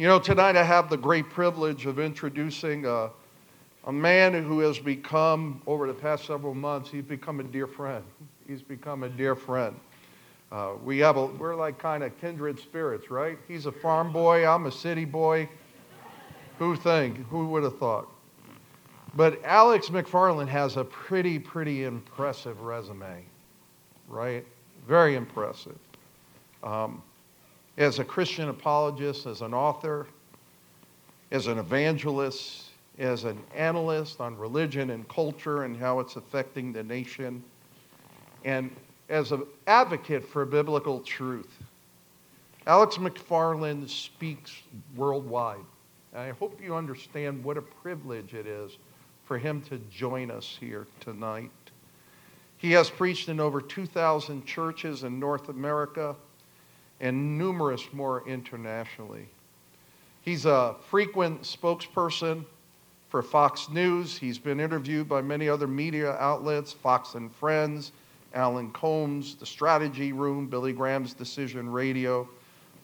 You know, tonight I have the great privilege of introducing a, a man who has become, over the past several months, he's become a dear friend. He's become a dear friend. Uh, we have a, we're like kind of kindred spirits, right? He's a farm boy, I'm a city boy. Who think? Who would have thought? But Alex McFarland has a pretty, pretty impressive resume, right? Very impressive. Um, as a Christian apologist, as an author, as an evangelist, as an analyst on religion and culture and how it's affecting the nation, and as an advocate for biblical truth. Alex McFarland speaks worldwide. And I hope you understand what a privilege it is for him to join us here tonight. He has preached in over 2,000 churches in North America and numerous more internationally. He's a frequent spokesperson for Fox News. He's been interviewed by many other media outlets, Fox and Friends, Alan Colmes, The Strategy Room, Billy Graham's Decision Radio,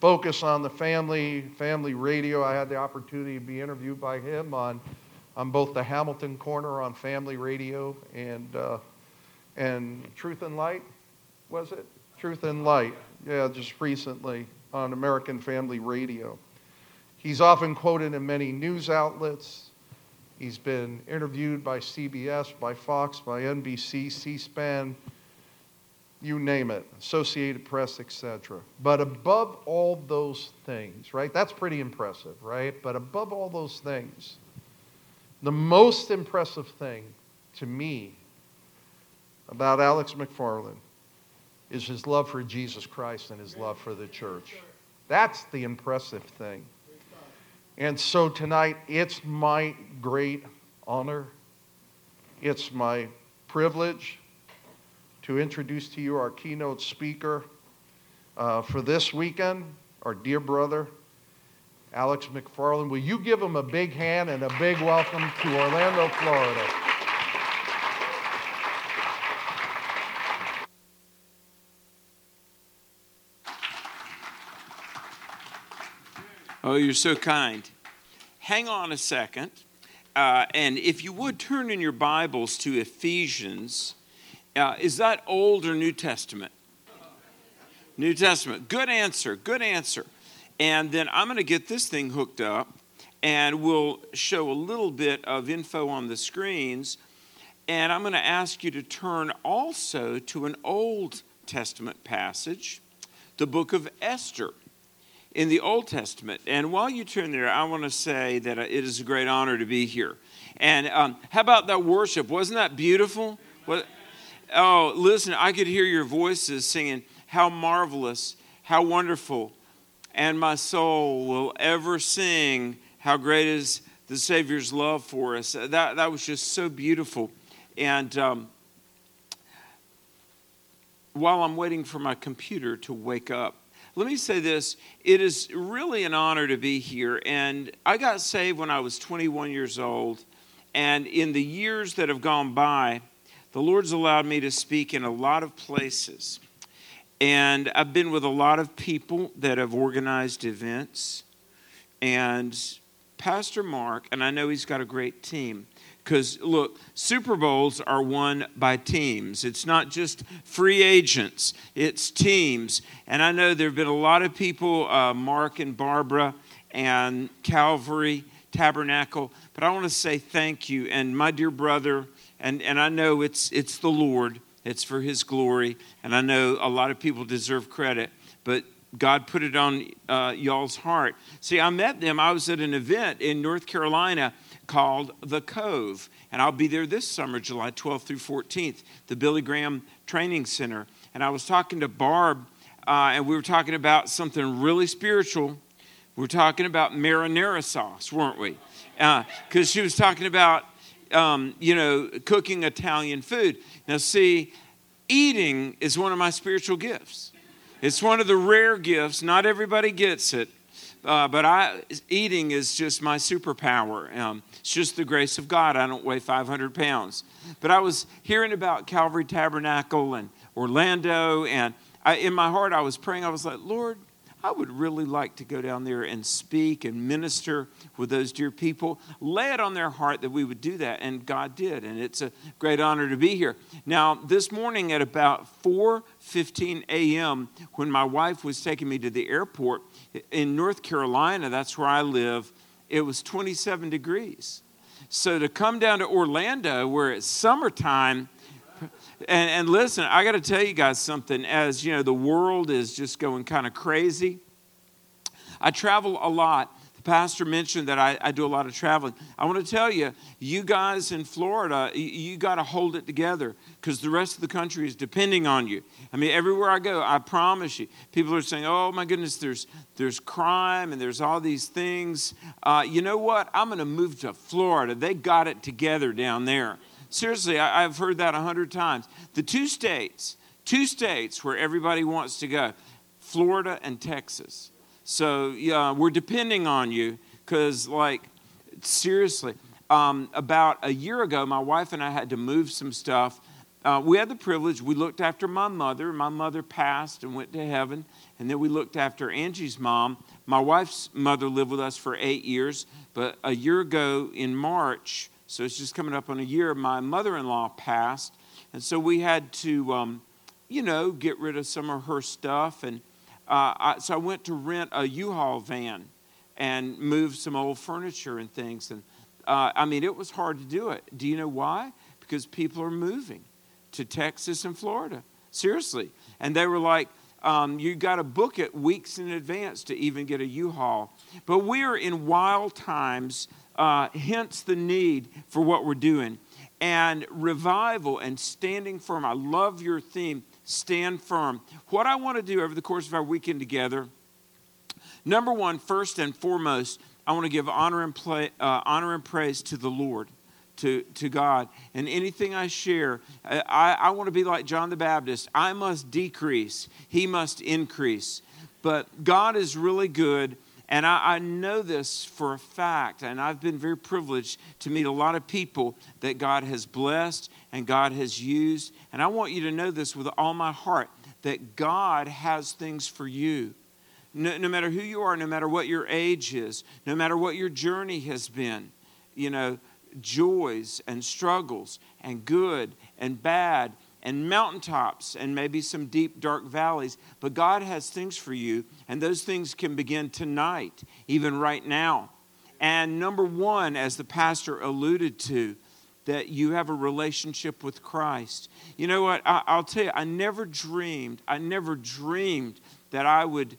Focus on the Family, Family Radio. I had the opportunity to be interviewed by him on, on both the Hamilton Corner on Family Radio and, uh, and Truth and Light, was it? Truth and Light yeah, just recently on American Family Radio. He's often quoted in many news outlets. He's been interviewed by CBS, by Fox, by NBC, C SPAN, you name it, Associated Press, etc. But above all those things, right? That's pretty impressive, right? But above all those things, the most impressive thing to me about Alex McFarland is his love for Jesus Christ and his love for the church. That's the impressive thing. And so tonight, it's my great honor, it's my privilege to introduce to you our keynote speaker uh, for this weekend, our dear brother, Alex McFarland. Will you give him a big hand and a big welcome to Orlando, Florida? Oh, you're so kind. Hang on a second. Uh, and if you would turn in your Bibles to Ephesians, uh, is that Old or New Testament? New Testament. Good answer. Good answer. And then I'm going to get this thing hooked up and we'll show a little bit of info on the screens. And I'm going to ask you to turn also to an Old Testament passage, the book of Esther in the Old Testament. And while you turn there, I want to say that it is a great honor to be here. And um, how about that worship? Wasn't that beautiful? What, oh, listen, I could hear your voices singing, How marvelous, how wonderful. And my soul will ever sing, How great is the Savior's love for us. That, that was just so beautiful. And um, while I'm waiting for my computer to wake up, let me say this it is really an honor to be here. And I got saved when I was 21 years old. And in the years that have gone by, the Lord's allowed me to speak in a lot of places. And I've been with a lot of people that have organized events. And Pastor Mark, and I know he's got a great team, because look, Super Bowls are won by teams. It's not just free agents, it's teams. And I know there have been a lot of people, uh, Mark and Barbara and Calvary Tabernacle, but I want to say thank you. And my dear brother, and, and I know it's, it's the Lord, it's for His glory, and I know a lot of people deserve credit, but God put it on uh, y'all's heart. See, I met them. I was at an event in North Carolina called The Cove. And I'll be there this summer, July 12th through 14th, the Billy Graham Training Center. And I was talking to Barb, uh, and we were talking about something really spiritual. We were talking about marinara sauce, weren't we? Because uh, she was talking about, um, you know, cooking Italian food. Now, see, eating is one of my spiritual gifts. It's one of the rare gifts. Not everybody gets it. Uh, but I, eating is just my superpower. Um, it's just the grace of God. I don't weigh 500 pounds. But I was hearing about Calvary Tabernacle and Orlando, and I, in my heart, I was praying. I was like, Lord, I would really like to go down there and speak and minister with those dear people. Lay it on their heart that we would do that, and God did, and it's a great honor to be here. Now, this morning at about 4:15 a.m., when my wife was taking me to the airport in North Carolina, that's where I live, it was 27 degrees. So to come down to Orlando, where it's summertime, and, and listen, I got to tell you guys something. As you know, the world is just going kind of crazy. I travel a lot. Pastor mentioned that I, I do a lot of traveling. I want to tell you, you guys in Florida, you, you got to hold it together because the rest of the country is depending on you. I mean, everywhere I go, I promise you, people are saying, "Oh my goodness, there's there's crime and there's all these things." Uh, you know what? I'm going to move to Florida. They got it together down there. Seriously, I, have heard that a hundred times. The two states, two states where everybody wants to go, Florida and Texas. So yeah, we're depending on you because, like, seriously, um, about a year ago, my wife and I had to move some stuff. Uh, we had the privilege. We looked after my mother. My mother passed and went to heaven, and then we looked after Angie's mom. My wife's mother lived with us for eight years, but a year ago in March, so it's just coming up on a year. My mother in law passed, and so we had to, um, you know, get rid of some of her stuff. And uh, I, so I went to rent a U Haul van and move some old furniture and things. And uh, I mean, it was hard to do it. Do you know why? Because people are moving to Texas and Florida. Seriously. And they were like, um, you got to book it weeks in advance to even get a U-Haul. But we are in wild times uh, hence the need for what we're doing. And revival and standing firm. I love your theme, stand firm. What I want to do over the course of our weekend together, number one, first and foremost, I want to give honor and, play, uh, honor and praise to the Lord. To, to God. And anything I share, I, I want to be like John the Baptist. I must decrease, he must increase. But God is really good and I, I, know this for a fact, and I've been very privileged to meet a lot of people that God has blessed and God has used. And I want you to know this with all my heart that God has things for you. No, no matter who you are, no matter what your age is, no matter what your journey has been, you know, joys and struggles and good and bad and mountaintops and maybe some deep, dark valleys. But God has things for you, and those things can begin tonight, even right now. And number one, as the pastor alluded to, that you have a relationship with Christ. You know what? I, will tell you, I never dreamed, I never dreamed that I would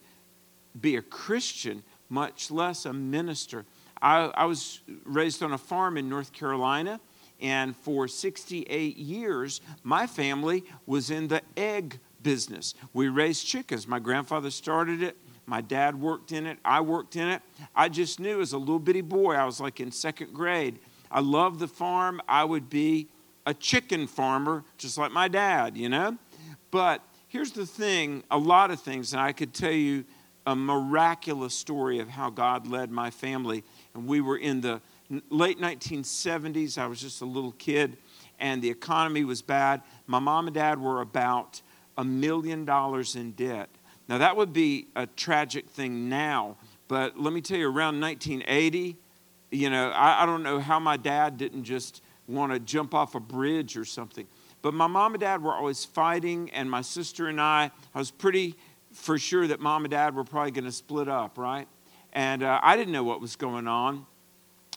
be a Christian, much less a minister. I, I was raised on a farm in North Carolina and for 68 years, my family was in the egg business. We raised chickens. My grandfather started it. My dad worked in it. I worked in it. I just knew as a little bitty boy, I was like in second grade. I loved the farm. I would be a chicken farmer, just like my dad, you know? But here's the thing a lot of things, and I could tell you a miraculous story of how God led my family. And we were in the late 1970s. I was just a little kid, and the economy was bad. My mom and dad were about a million dollars in debt. Now, that would be a tragic thing now, but let me tell you, around 1980, you know, I, I don't know how my dad didn't just want to jump off a bridge or something. But my mom and dad were always fighting, and my sister and I, I was pretty for sure that mom and dad were probably going to split up, right? And uh, I didn't know what was going on.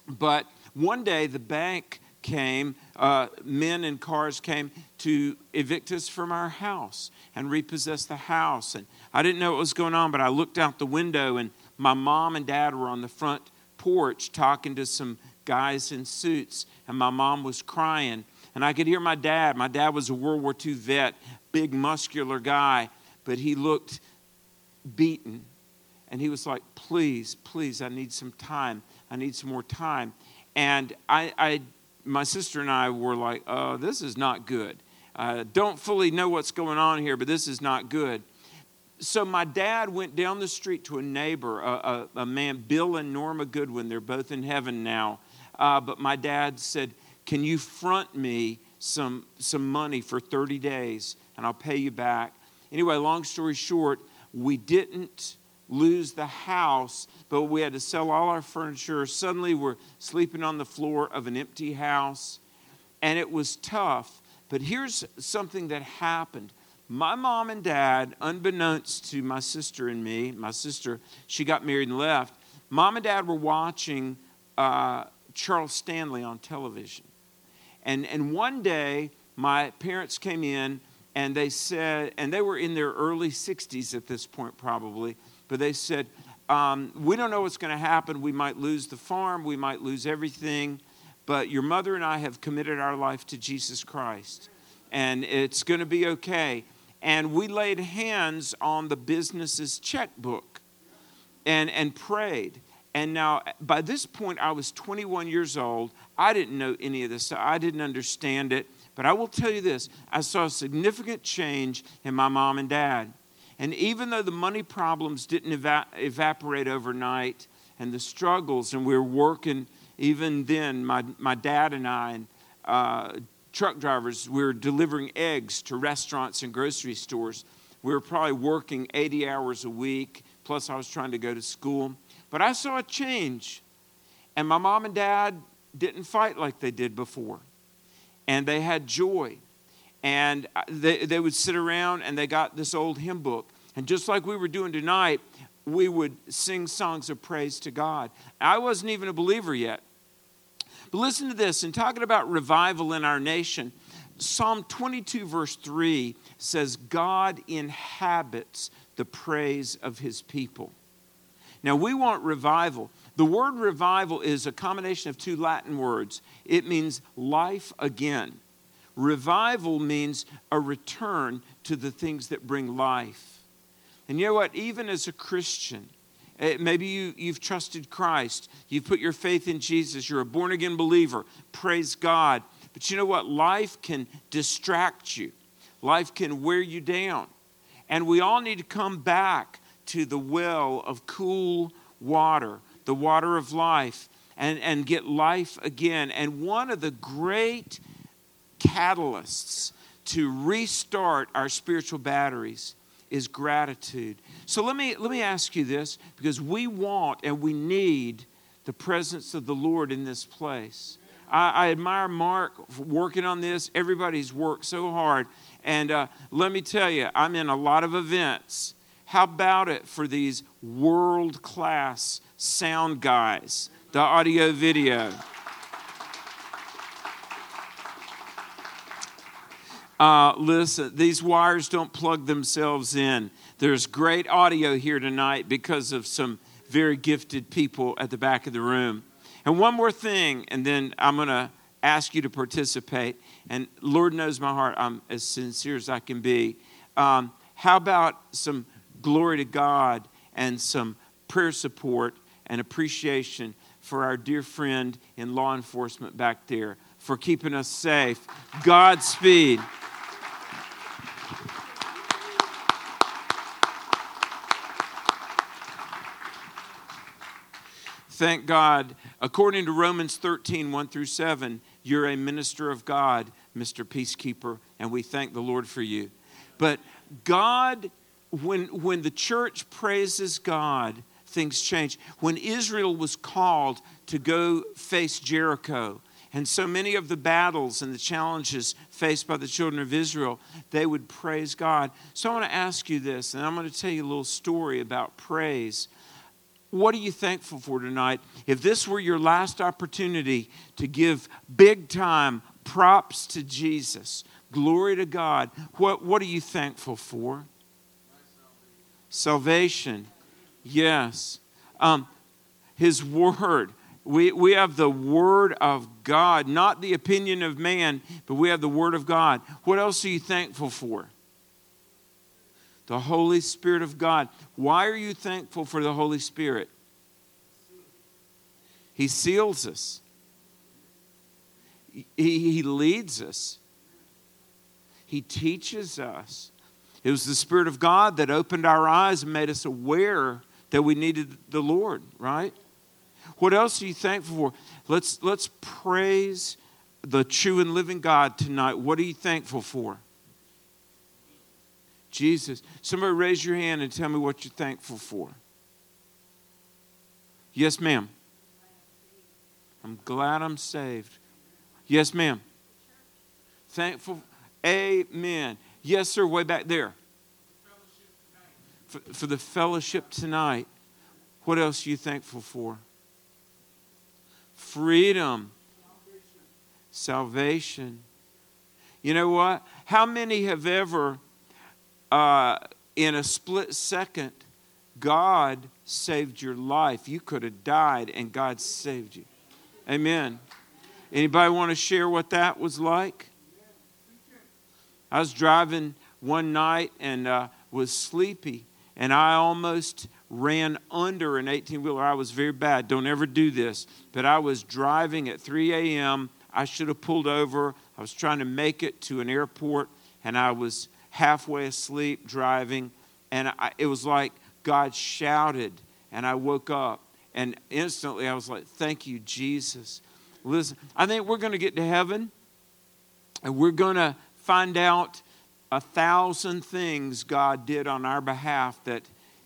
But one day the bank came, uh, men in cars came to evict us from our house and repossess the house. And I didn't know what was going on, but I looked out the window and my mom and dad were on the front porch talking to some guys in suits, and my mom was crying. And I could hear my dad. My dad was a World War II vet, big, muscular guy, but he looked beaten. And he was like, Please, please, I need some time. I need some more time. And I, I my sister and I were like, oh, this is not good. Uh, don't fully know what's going on here, but this is not good. So my dad went down the street to a neighbor, a, a, a man, Bill and Norma Goodwin. They're both in heaven now. Uh, but my dad said, Can you front me some, some money for 30 days and I'll pay you back? Anyway, long story short, we didn't lose the house, but we had to sell all our furniture. Suddenly, we're sleeping on the floor of an empty house, and it was tough. But here's something that happened. My mom and dad, unbeknownst to my sister and me, my sister, she got married and left. Mom and dad were watching uh, Charles Stanley on television. And, and one day, my parents came in and they said, and they were in their early 60s at this point, probably, but they said, um, We don't know what's going to happen. We might lose the farm, we might lose everything, but your mother and I have committed our life to Jesus Christ, and it's going to be okay. And we laid hands on the business's checkbook and, and prayed. And now, by this point, I was 21 years old. I didn't know any of this, I didn't understand it. But I will tell you this I saw a significant change in my mom and dad. And even though the money problems didn't eva- evaporate overnight and the struggles, and we were working even then, my, my dad and I, and uh, truck drivers, we were delivering eggs to restaurants and grocery stores. We were probably working 80 hours a week, plus, I was trying to go to school. But I saw a change. And my mom and dad didn't fight like they did before and they had joy. And uh, they, they would sit around and they got this old hymn book. And just like we were doing tonight, we would sing songs of praise to God. I wasn't even a believer yet. But listen to this in talking about revival in our nation, Psalm 22, verse 3 says, God inhabits the praise of his people. Now, we want revival. The word revival is a combination of two Latin words. It means life again. Revival means a return to the things that bring life. And you know what? Even as a Christian, eh, maybe you, you've trusted Christ, you've put your faith in Jesus, you're a born again believer. Praise God. But you know what? Life can distract you, life can wear you down. And we all need to come back to the well of cool water the water of life, and, and get life again. And one of the great catalysts to restart our spiritual batteries is gratitude. So let me, let me ask you this because we want and we need the presence of the Lord in this place. I, I admire Mark working on this. Everybody's worked so hard. And uh, let me tell you, I'm in a lot of events. How about it for these world class sound guys, the audio video. Uh, listen, these wires don't plug themselves in. There's great audio here tonight because of some very gifted people at the back of the room. And one more thing, and then I'm going to ask you to participate. And Lord knows my heart, I'm as sincere as I can be. Um, how about some glory to God and some prayer support and appreciation for our dear friend in law enforcement back there for keeping us safe. Godspeed. Thank God. According to Romans 13, 1 through 7, you're a minister of God, Mr. Peacekeeper, and we thank the Lord for you. But God, when, when the church praises God, things change. When Israel was called to go face Jericho, and so many of the battles and the challenges faced by the children of Israel, they would praise God. So I want to ask you this, and I'm going to tell you a little story about praise. What are you thankful for tonight? If this were your last opportunity to give big time props to Jesus, glory to God, what, what are you thankful for? Salvation. Yes. Um, his word. We, we have the word of God, not the opinion of man, but we have the word of God. What else are you thankful for? The Holy Spirit of God. Why are you thankful for the Holy Spirit? He seals us, He, he leads us, He teaches us. It was the Spirit of God that opened our eyes and made us aware that we needed the Lord, right? What else are you thankful for? Let's, let's praise the true and living God tonight. What are you thankful for? Jesus. Somebody raise your hand and tell me what you're thankful for. Yes, ma'am. I'm glad I'm saved. Yes, ma'am. Thankful. Amen. Yes, sir, way back there. For, for the fellowship tonight. What else are you thankful for? Freedom. Salvation. You know what? How many have ever, uh, in a split second, God saved your life? You could have died and God saved you. Amen. Anybody want to share what that was like? I was driving one night and uh, was sleepy, and I almost ran under an 18 wheeler. I was very bad. Don't ever do this. But I was driving at 3 a.m. I should have pulled over. I was trying to make it to an airport, and I was halfway asleep driving, and I, it was like God shouted, and I woke up, and instantly I was like, Thank you, Jesus. Listen, I think we're going to get to heaven, and we're going to find out a thousand things God did on our behalf that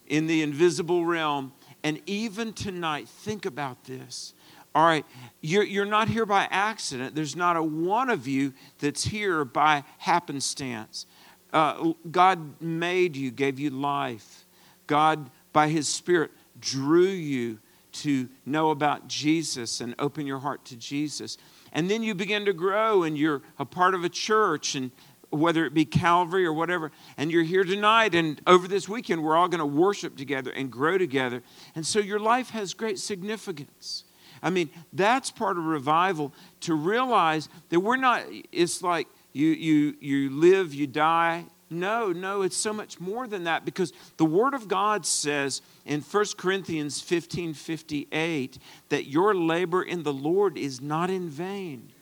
in the invisible realm. And even tonight, think about this. All right, you're, you're not here by accident. There's not a one of you that's here by happenstance. Uh, God made you, gave you life. God, by His Spirit, drew you to know about Jesus and open your heart to Jesus. And then you begin to grow and you're a part of a church and whether it be Calvary or whatever, and you're here tonight, and over this weekend, we're all going to worship together and grow together. And so your life has great significance. I mean, that's part of revival to realize that we're not, it's like you, you, you live, you die. No, no, it's so much more than that because the Word of God says in 1 Corinthians 15 58 that your labor in the Lord is not in vain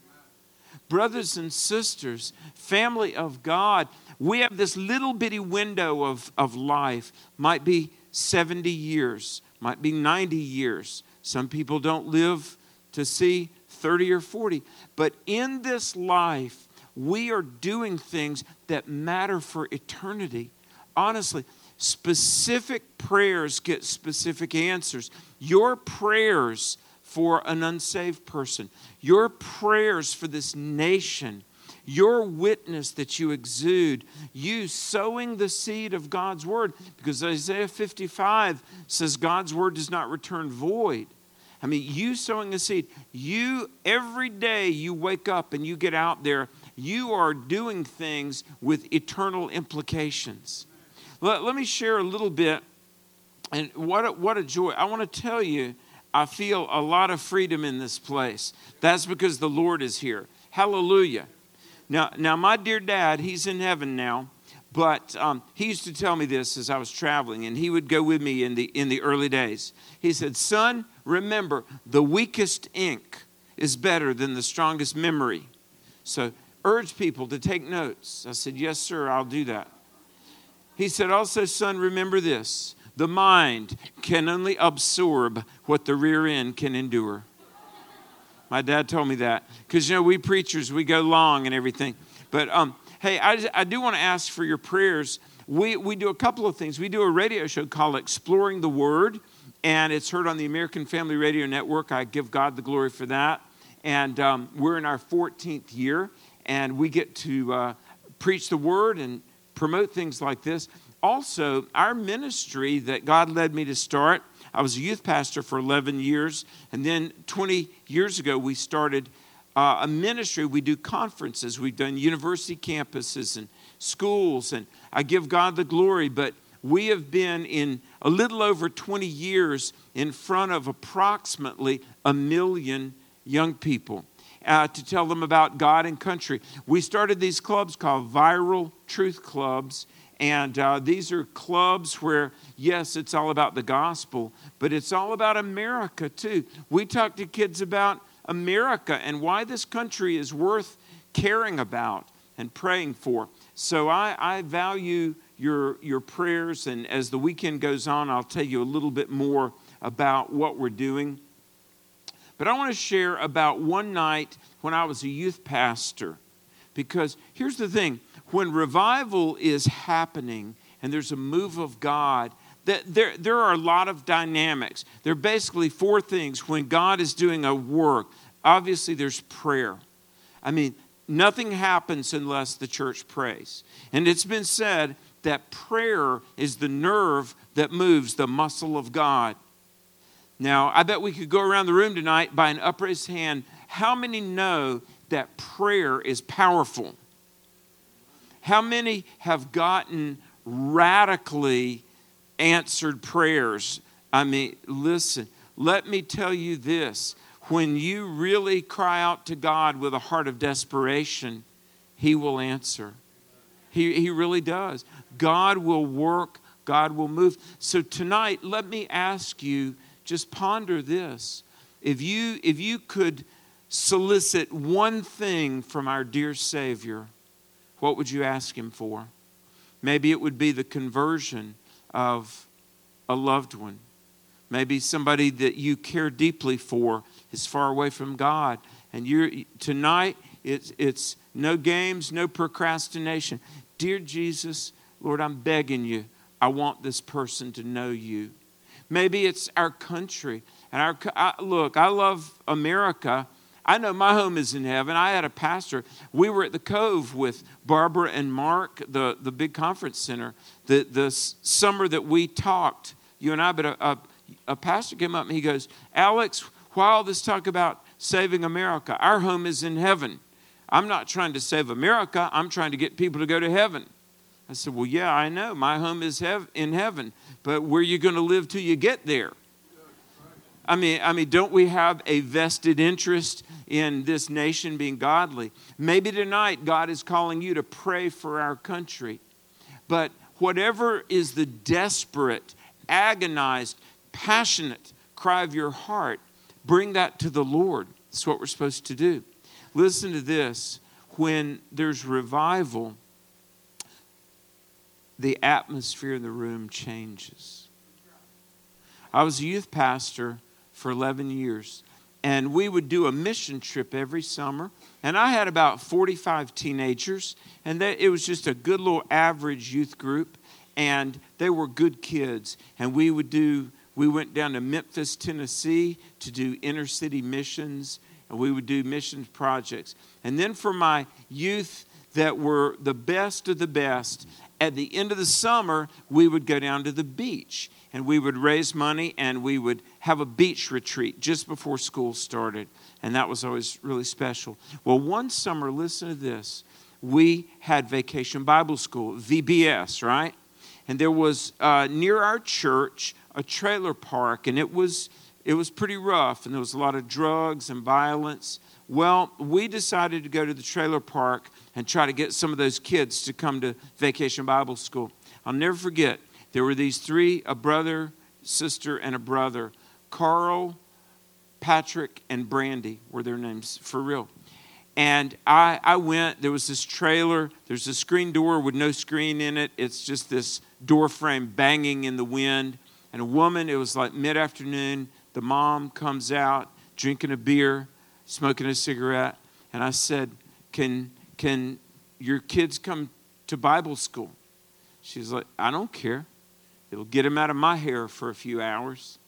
brothers and sisters, family of God, we have this little bitty window of, of life. Might be 70 years, might be 90 years. Some people don't live to see 30 or 40. But in this life, we are doing things that matter for eternity. Honestly, specific prayers get specific answers. Your prayers for an unsaved person, your prayers for this nation, your witness that you exude, you sowing the seed of God's word, because Isaiah 55 says God's word does not return void. I mean, you sowing a seed, you every day you wake up and you get out there, you are doing things with eternal implications. Let, let me share a little bit, and what a, what a joy. I want to tell you I feel a lot of freedom in this place. That's because the Lord is here. Hallelujah. Now, now my dear dad, he's in heaven now, but um, he used to tell me this as I was traveling, and he would go with me in the, in the early days. He said, Son, remember, the weakest ink is better than the strongest memory. So urge people to take notes. I said, Yes, sir, I'll do that. He said, Also, son, remember this the mind can only absorb what the rear end can endure. My dad told me that because, you know, we preachers, we go long and everything. But um, hey, I, I do want to ask for your prayers. We, we do a couple of things. We do a radio show called Exploring the Word, and it's heard on the American Family Radio Network. I give God the glory for that. And um, we're in our 14th year, and we get to uh, preach the Word and promote things like this also, our ministry that God led me to start, I was a youth pastor for 11 years, and then 20 years ago, we started uh, a ministry. We do conferences, we've done university campuses and schools, and I give God the glory, but we have been in a little over 20 years in front of approximately a million young people. Uh, to tell them about God and country. We started these clubs called Viral Truth Clubs, and uh, these are clubs where, yes, it's all about the gospel, but it's all about America too. We talk to kids about America and why this country is worth caring about and praying for. So I, I value your, your prayers, and as the weekend goes on, I'll tell you a little bit more about what we're doing. But I want to share about one night when I was a youth pastor. Because here's the thing when revival is happening and there's a move of God, there, there are a lot of dynamics. There are basically four things when God is doing a work. Obviously, there's prayer. I mean, nothing happens unless the church prays. And it's been said that prayer is the nerve that moves the muscle of God. Now, I bet we could go around the room tonight by an upraised hand. How many know that prayer is powerful? How many have gotten radically answered prayers? I mean, listen, let me tell you this. When you really cry out to God with a heart of desperation, He will answer. He, he really does. God will work, God will move. So tonight, let me ask you just ponder this. If you, if you could solicit one thing from our dear Savior, what would you ask Him for? Maybe it would be the conversion of a loved one. Maybe somebody that you care deeply for is far away from God. And you're tonight, it's, it's no games, no procrastination. Dear Jesus, Lord, I'm begging you, I want this person to know you. Maybe it's our country. And our I, look, I love America. I know my home is in heaven. I had a pastor. We were at the Cove with Barbara and Mark, the, the big conference center, the, the summer that we talked, you and I, but a, a, a pastor came up and he goes, Alex, why all this talk about saving America? Our home is in heaven. I'm not trying to save America, I'm trying to get people to go to heaven. I said, Well, yeah, I know. My home is hev- in heaven, but where are you going to live till you get there? I mean, I mean, don't we have a vested interest in this nation being godly? Maybe tonight God is calling you to pray for our country. But whatever is the desperate, agonized, passionate cry of your heart, bring that to the Lord. That's what we're supposed to do. Listen to this. When there's revival, the atmosphere in the room changes. I was a youth pastor for 11 years, and we would do a mission trip every summer. And I had about 45 teenagers, and they, it was just a good little average youth group, and they were good kids. And we would do, we went down to Memphis, Tennessee to do inner city missions, and we would do missions projects. And then for my youth that were the best of the best, at the end of the summer, we would go down to the beach and we would raise money and we would have a beach retreat just before school started. And that was always really special. Well, one summer, listen to this. We had Vacation Bible School, VBS, right? And there was uh, near our church a trailer park, and it was it was pretty rough, and there was a lot of drugs and violence. Well, we decided to go to the trailer park and try to get some of those kids to come to Vacation Bible School. I'll never forget, there were these three a brother, sister, and a brother. Carl, Patrick, and Brandy were their names for real. And I, I went, there was this trailer, there's a screen door with no screen in it. It's just this door frame banging in the wind. And a woman, it was like mid afternoon, the mom comes out drinking a beer, smoking a cigarette. And I said, Can, can your kids come to Bible school? She's like, I don't care. It'll get them out of my hair for a few hours.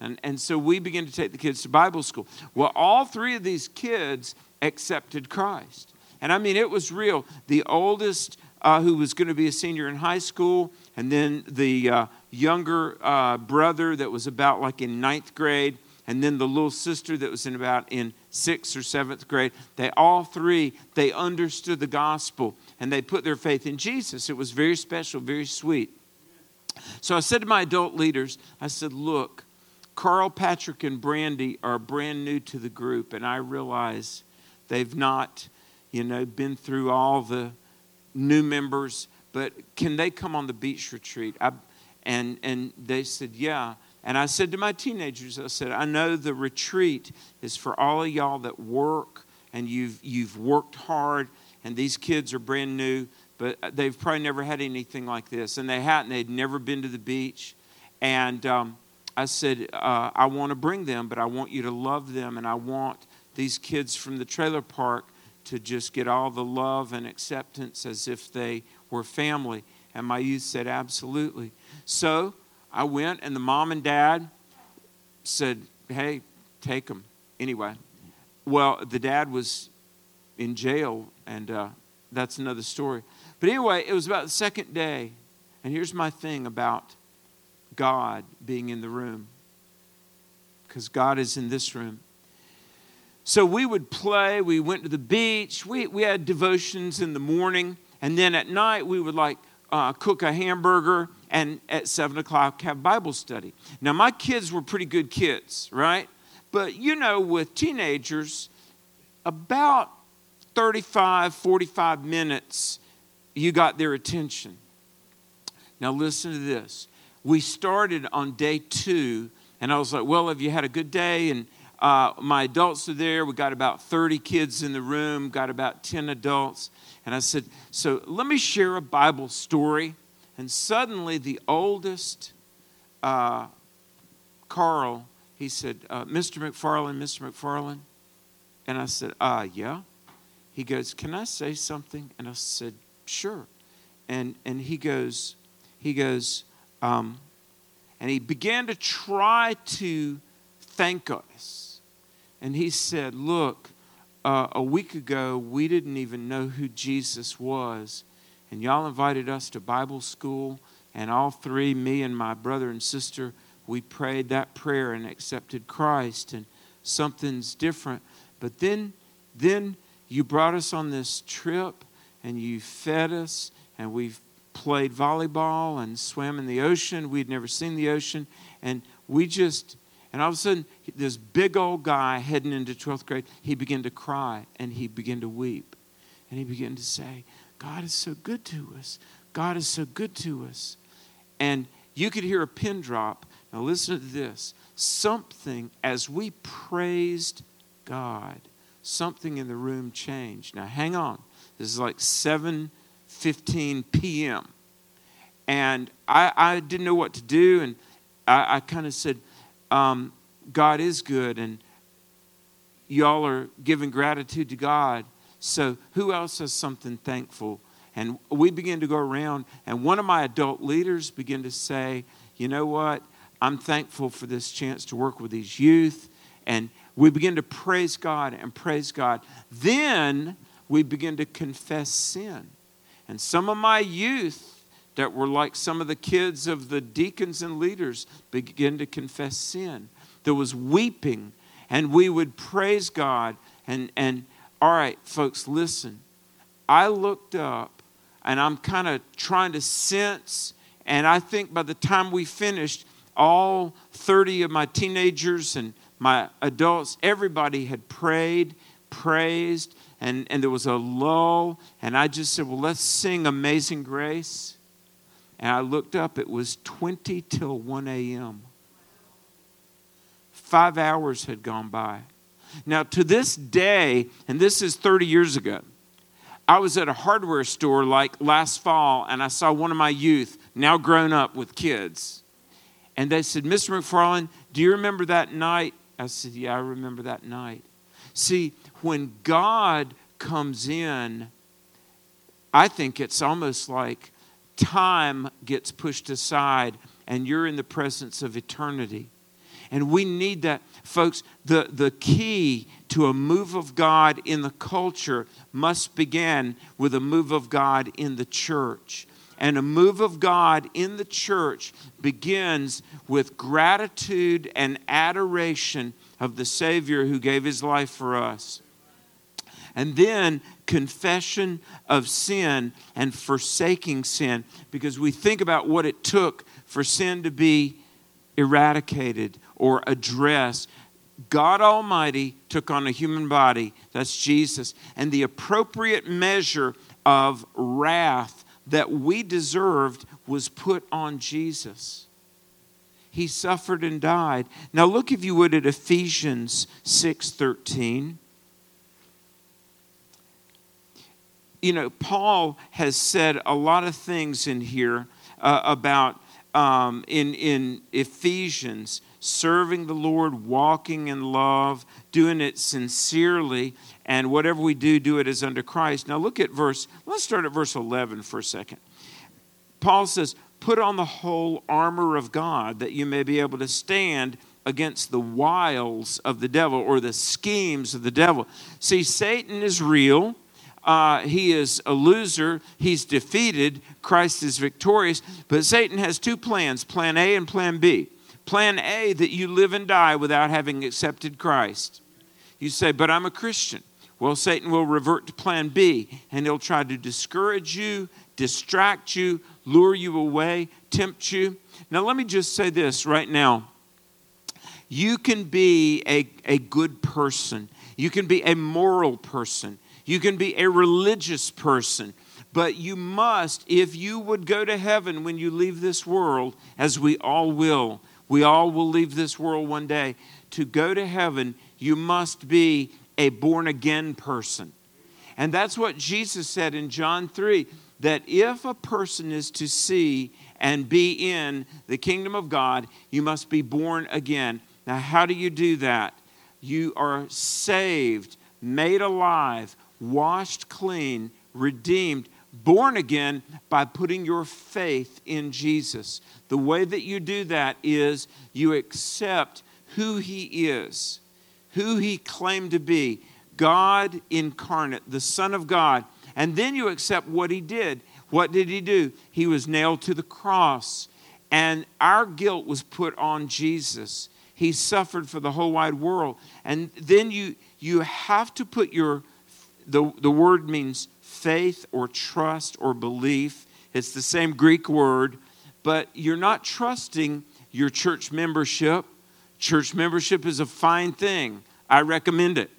And, and so we begin to take the kids to Bible school. Well, all three of these kids accepted Christ. And I mean, it was real. The oldest, uh, who was going to be a senior in high school, and then the uh, younger uh, brother that was about like in ninth grade, and then the little sister that was in about in sixth or seventh grade they all three they understood the gospel and they put their faith in jesus. It was very special very sweet. So i said to my adult leaders i said look carl patrick and brandy are brand new to the group and i realize they've not you know been through all the new members but can they come on the beach retreat? I, and and they said yeah and I said to my teenagers, I said, I know the retreat is for all of y'all that work and you've, you've worked hard, and these kids are brand new, but they've probably never had anything like this. And they hadn't, they'd never been to the beach. And um, I said, uh, I want to bring them, but I want you to love them, and I want these kids from the trailer park to just get all the love and acceptance as if they were family. And my youth said, Absolutely. So I went, and the mom and dad said, Hey, take them. Anyway, well, the dad was in jail, and uh, that's another story. But anyway, it was about the second day. And here's my thing about God being in the room, because God is in this room. So we would play, we went to the beach, we, we had devotions in the morning, and then at night we would like uh, cook a hamburger and at 7 o'clock have Bible study. Now, my kids were pretty good kids, right? But you know, with teenagers, about 35, 45 minutes, you got their attention. Now, listen to this. We started on day two, and I was like, Well, have you had a good day? And uh, my adults are there. We got about 30 kids in the room, got about 10 adults. And I said, So let me share a Bible story. And suddenly, the oldest, uh, Carl, he said, uh, Mr. McFarland, Mr. McFarland. And I said, uh, yeah. He goes, Can I say something? And I said, Sure. And, and he goes, he goes, um, and he began to try to thank us. And he said, Look, uh, a week ago, we didn't even know who Jesus was. And y'all invited us to Bible school, and all three, me and my brother and sister, we prayed that prayer and accepted Christ, and something's different. But then, then you brought us on this trip, and you fed us, and we've played volleyball and swam in the ocean. We'd never seen the ocean, and we just and all of a sudden, this big old guy heading into 12th grade, he began to cry and he began to weep. And he began to say, God is so good to us. God is so good to us. And you could hear a pin drop. Now, listen to this. Something, as we praised God, something in the room changed. Now, hang on. This is like 7 15 p.m. And I, I didn't know what to do. And I, I kind of said, um, God is good, and y'all are giving gratitude to God. So, who else has something thankful? And we begin to go around, and one of my adult leaders began to say, You know what? I'm thankful for this chance to work with these youth. And we begin to praise God and praise God. Then we begin to confess sin. And some of my youth that were like some of the kids of the deacons and leaders begin to confess sin. There was weeping, and we would praise God. And, and all right, folks, listen. I looked up, and I'm kind of trying to sense, and I think by the time we finished, all 30 of my teenagers and my adults, everybody had prayed, praised, and, and there was a lull. And I just said, Well, let's sing Amazing Grace. And I looked up, it was 20 till 1 a.m. Five hours had gone by. Now, to this day, and this is 30 years ago, I was at a hardware store like last fall, and I saw one of my youth, now grown up with kids. And they said, Mr. McFarland, do you remember that night? I said, Yeah, I remember that night. See, when God comes in, I think it's almost like time gets pushed aside and you're in the presence of eternity. And we need that. Folks, the, the key to a move of God in the culture must begin with a move of God in the church. And a move of God in the church begins with gratitude and adoration of the Savior who gave his life for us. And then confession of sin and forsaking sin, because we think about what it took for sin to be eradicated or addressed. God Almighty took on a human body, that's Jesus, and the appropriate measure of wrath that we deserved was put on Jesus. He suffered and died. Now look if you would at Ephesians 6:13. You know, Paul has said a lot of things in here uh, about um, in in Ephesians serving the Lord, walking in love, doing it sincerely, and whatever we do, do it as under Christ. Now look at verse, let's start at verse 11 for a second. Paul says, Put on the whole armor of God that you may be able to stand against the wiles of the devil or the schemes of the devil. See, Satan is real. Uh, he is a loser. He's defeated. Christ is victorious. But Satan has two plans plan A and plan B. Plan A, that you live and die without having accepted Christ. You say, but I'm a Christian. Well, Satan will revert to plan B and he'll try to discourage you, distract you, lure you away, tempt you. Now, let me just say this right now. You can be a, a good person, you can be a moral person, you can be a religious person, but you must, if you would go to heaven when you leave this world, as we all will, we all will leave this world one day. To go to heaven, you must be a born again person. And that's what Jesus said in John 3 that if a person is to see and be in the kingdom of God, you must be born again. Now, how do you do that? You are saved, made alive, washed clean, redeemed, born again by putting your faith in Jesus. The way that you do that is you accept who He is, who He claimed to be God incarnate, the Son of God. And then you accept what He did. What did He do? He was nailed to the cross, and our guilt was put on Jesus. He suffered for the whole wide world. And then you, you have to put your, the, the word means faith or trust or belief. It's the same Greek word, but you're not trusting your church membership. Church membership is a fine thing. I recommend it.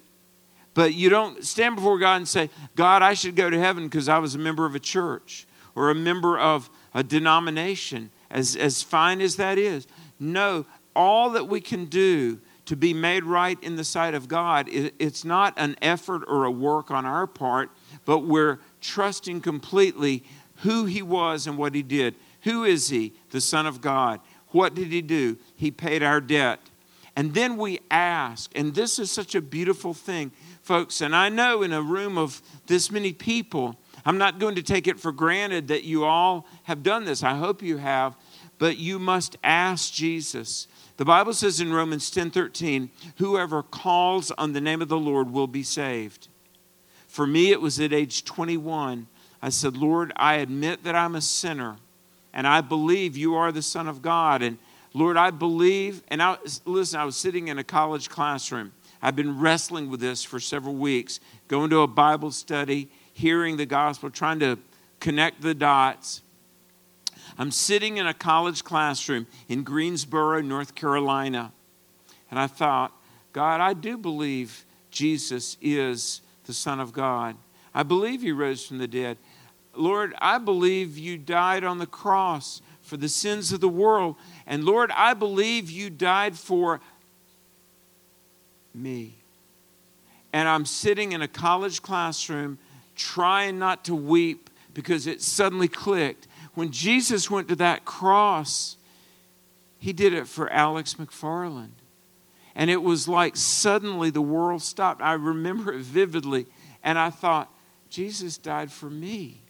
But you don't stand before God and say, God, I should go to heaven because I was a member of a church or a member of a denomination, as, as fine as that is. No, all that we can do to be made right in the sight of God, it's not an effort or a work on our part, but we're trusting completely who He was and what He did. Who is He? The Son of God. What did He do? He paid our debt. And then we ask, and this is such a beautiful thing, folks. And I know in a room of this many people, I'm not going to take it for granted that you all have done this. I hope you have. But you must ask Jesus the Bible says in Romans 10:13, whoever calls on the name of the Lord will be saved. For me it was at age 21. I said, "Lord, I admit that I'm a sinner and I believe you are the son of God and Lord, I believe and I listen, I was sitting in a college classroom. I've been wrestling with this for several weeks, going to a Bible study, hearing the gospel, trying to connect the dots. I'm sitting in a college classroom in Greensboro, North Carolina, and I thought, God, I do believe Jesus is the Son of God. I believe He rose from the dead. Lord, I believe you died on the cross for the sins of the world. And Lord, I believe you died for me. And I'm sitting in a college classroom trying not to weep because it suddenly clicked when Jesus went to that cross, he did it for Alex McFarland. And it was like suddenly the world stopped. I remember it vividly. And I thought, Jesus died for me.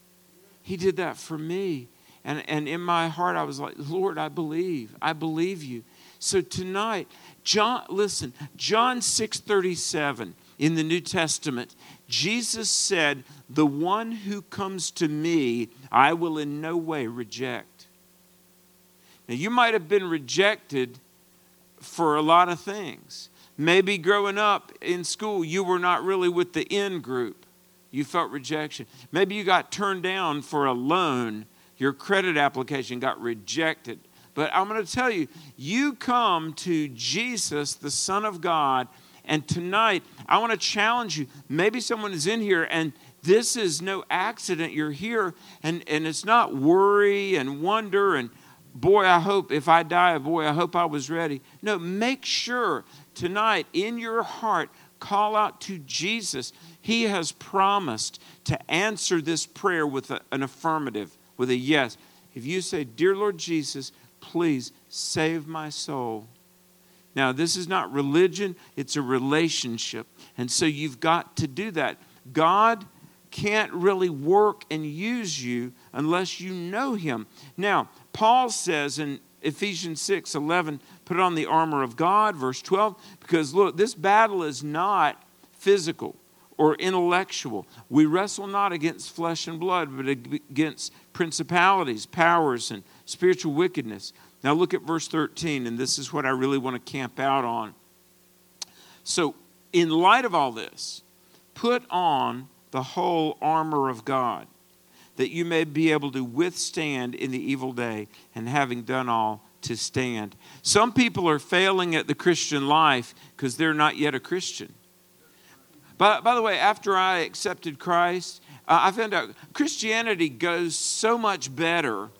He did that for me. And, and in my heart, I was like, Lord, I believe. I believe you. So tonight, John, listen, John 6 37 in the New Testament, Jesus said, The one who comes to me, I will in no way reject. Now, you might have been rejected for a lot of things. Maybe growing up in school, you were not really with the in group. You felt rejection. Maybe you got turned down for a loan. Your credit application got rejected. But I'm going to tell you, you come to Jesus, the Son of God, and tonight, I want to challenge you. Maybe someone is in here and this is no accident. You're here and, and it's not worry and wonder and boy, I hope if I die, boy, I hope I was ready. No, make sure tonight in your heart, call out to Jesus. He has promised to answer this prayer with a, an affirmative, with a yes. If you say, Dear Lord Jesus, please save my soul now, this is not religion, it's a relationship. And so you've got to do that. God can't really work and use you unless you know Him. Now, Paul says in Ephesians 6 11, put on the armor of God, verse 12, because look, this battle is not physical or intellectual. We wrestle not against flesh and blood, but against principalities, powers, and spiritual wickedness. Now look at verse 13, and this is what I really want to camp out on. So, in light of all this, put on the whole armor of God, that you may be able to withstand in the evil day, and having done all, to stand. Some people are failing at the Christian life because they're not yet a Christian. By, by the way, after I accepted Christ, uh, I found out Christianity goes so much better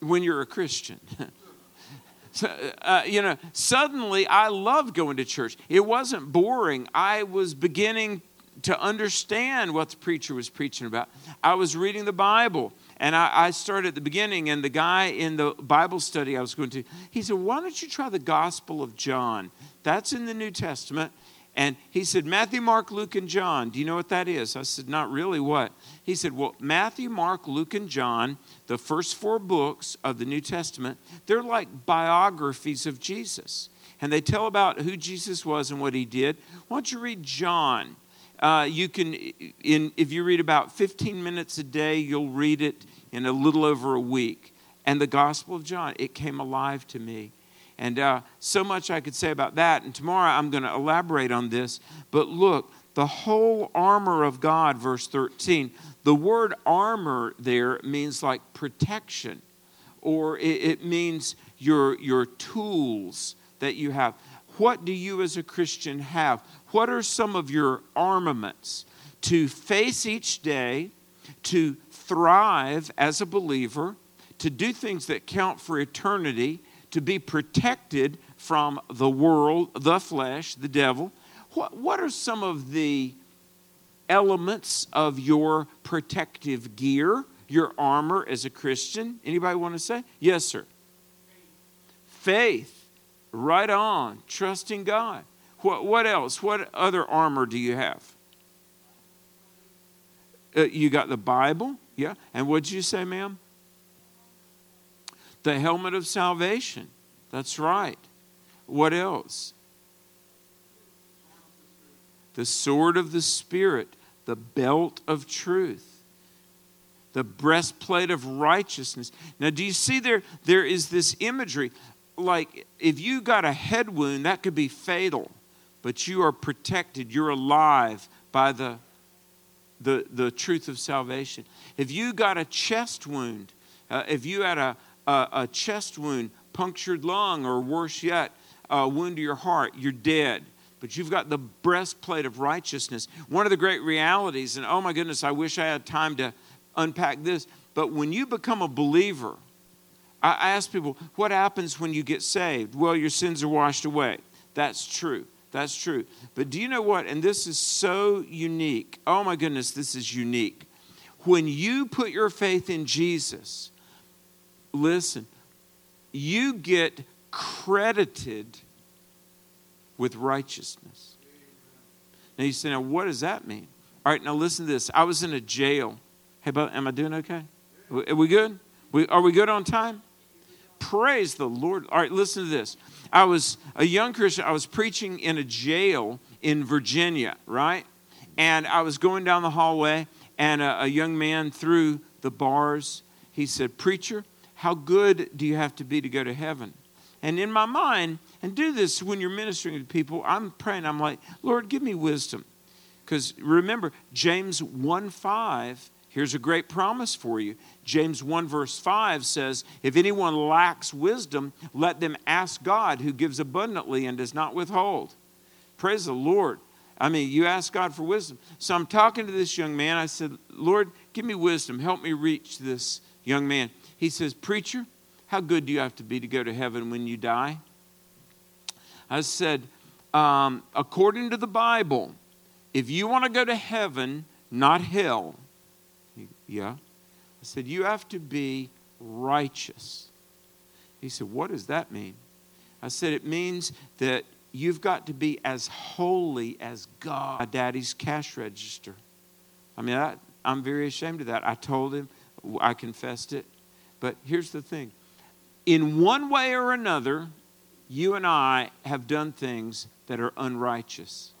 when you're a Christian. so, uh, you know, suddenly I loved going to church. It wasn't boring. I was beginning to understand what the preacher was preaching about. I was reading the Bible. And I, I, started at the beginning, and the guy in the Bible study I was going to, he said, Why don't you try the Gospel of John? That's in the New Testament. And he said, Matthew, Mark, Luke, and John. Do you know what that is? I said, Not really. What? He said, Well, Matthew, Mark, Luke, and John, the first four books of the New Testament, they're like biographies of Jesus. And they tell about who Jesus was and what he did. Why don't you read John? Uh, you can, in, if you read about 15 minutes a day, you'll read it in a little over a week. And the Gospel of John, it came alive to me. And uh, so much I could say about that. And tomorrow I'm going to elaborate on this. But look, the whole armor of God, verse 13. The word armor there means like protection, or it, it means your, your tools that you have. What do you as a Christian have? What are some of your armaments to face each day, to thrive as a believer, to do things that count for eternity, to be protected from the world, the flesh, the devil. What, what are some of the elements of your protective gear, your armor as a Christian? Anybody want to say? Yes, sir. Faith. Right on. Trusting God. What, what else? What other armor do you have? Uh, you got the Bible, yeah. And what did you say, ma'am? The helmet of salvation. That's right. What else? The sword of the Spirit, the belt of truth, the breastplate of righteousness. Now, do you see there? There is this imagery. Like if you got a head wound, that could be fatal, but you are protected, you're alive by the, the, the truth of salvation. If you got a chest wound, uh, if you had a, a, a chest wound, punctured lung, or worse yet, a wound to your heart, you're dead. But you've got the breastplate of righteousness. One of the great realities, and oh my goodness, I wish I had time to unpack this, but when you become a believer, I ask people, what happens when you get saved? Well, your sins are washed away. That's true. That's true. But do you know what? And this is so unique. Oh my goodness, this is unique. When you put your faith in Jesus, listen, you get credited with righteousness. Now you say, now what does that mean? All right, now listen to this. I was in a jail. Hey, but am I doing okay? Are we good? We, are we good on time? Praise the Lord. All right, listen to this. I was a young Christian. I was preaching in a jail in Virginia, right? And I was going down the hallway, and a, a young man through the bars, he said, Preacher, how good do you have to be to go to heaven? And in my mind, and do this when you're ministering to people, I'm praying, I'm like, Lord, give me wisdom. Because remember, James 1 5, here's a great promise for you. James 1 verse 5 says, If anyone lacks wisdom, let them ask God who gives abundantly and does not withhold. Praise the Lord. I mean, you ask God for wisdom. So I'm talking to this young man. I said, Lord, give me wisdom. Help me reach this young man. He says, Preacher, how good do you have to be to go to heaven when you die? I said, um, According to the Bible, if you want to go to heaven, not hell, yeah, I said, you have to be righteous. He said, What does that mean? I said, It means that you've got to be as holy as God. My daddy's cash register. I mean, I, I'm very ashamed of that. I told him, I confessed it. But here's the thing in one way or another, you and I have done things that are unrighteous.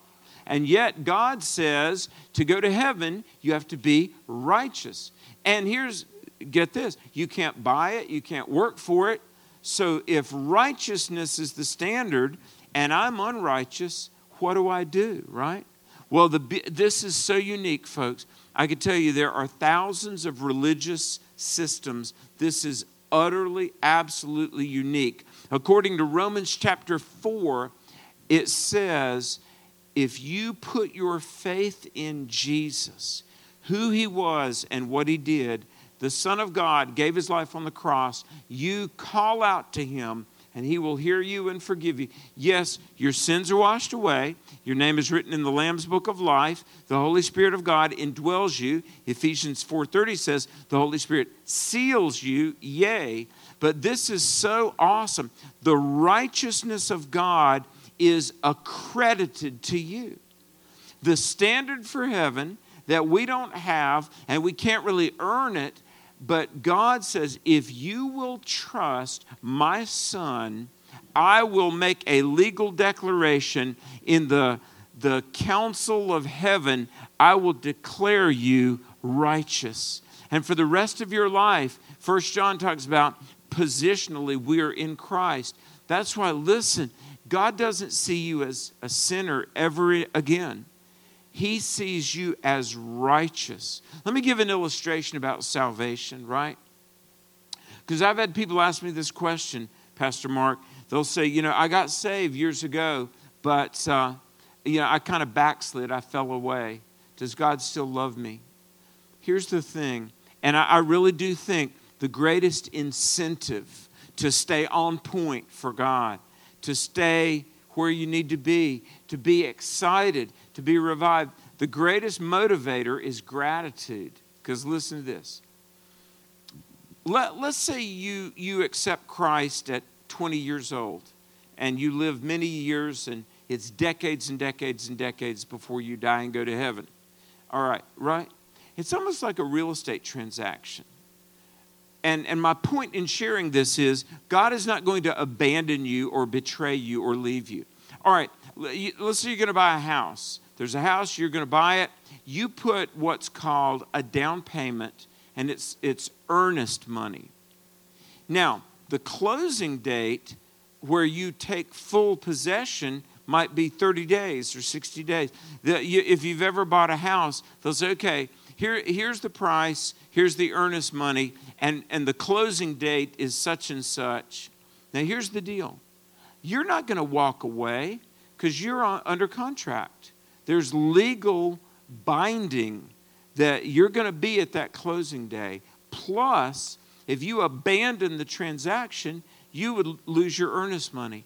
And yet, God says to go to heaven, you have to be righteous. And here's, get this you can't buy it, you can't work for it. So, if righteousness is the standard and I'm unrighteous, what do I do, right? Well, the, this is so unique, folks. I can tell you there are thousands of religious systems. This is utterly, absolutely unique. According to Romans chapter 4, it says, if you put your faith in Jesus, who he was and what he did, the Son of God gave his life on the cross, you call out to him and he will hear you and forgive you. Yes, your sins are washed away. Your name is written in the Lamb's book of life. The Holy Spirit of God indwells you. Ephesians 4:30 says the Holy Spirit seals you, yea. But this is so awesome. The righteousness of God is accredited to you. The standard for heaven that we don't have and we can't really earn it but God says, if you will trust my son, I will make a legal declaration in the, the council of heaven. I will declare you righteous. And for the rest of your life, First John talks about positionally, we are in Christ. That's why, listen, God doesn't see you as a sinner ever again. He sees you as righteous. Let me give an illustration about salvation, right? Because I've had people ask me this question, Pastor Mark. They'll say, you know, I got saved years ago, but, uh, you know, I kind of backslid. I fell away. Does God still love me? Here's the thing, and I, I really do think the greatest incentive to stay on point for God, to stay where you need to be, to be excited, to be revived. The greatest motivator is gratitude. Because listen to this. Let, let's say you, you accept Christ at 20 years old and you live many years and it's decades and decades and decades before you die and go to heaven. All right, right? It's almost like a real estate transaction. And, and my point in sharing this is God is not going to abandon you or betray you or leave you. All right, let's say you're going to buy a house. There's a house, you're going to buy it. You put what's called a down payment, and it's, it's earnest money. Now, the closing date where you take full possession might be 30 days or 60 days. The, you, if you've ever bought a house, they'll say, okay, here, here's the price, here's the earnest money, and, and the closing date is such and such. Now, here's the deal you're not going to walk away because you're on, under contract. There's legal binding that you're going to be at that closing day. Plus, if you abandon the transaction, you would lose your earnest money.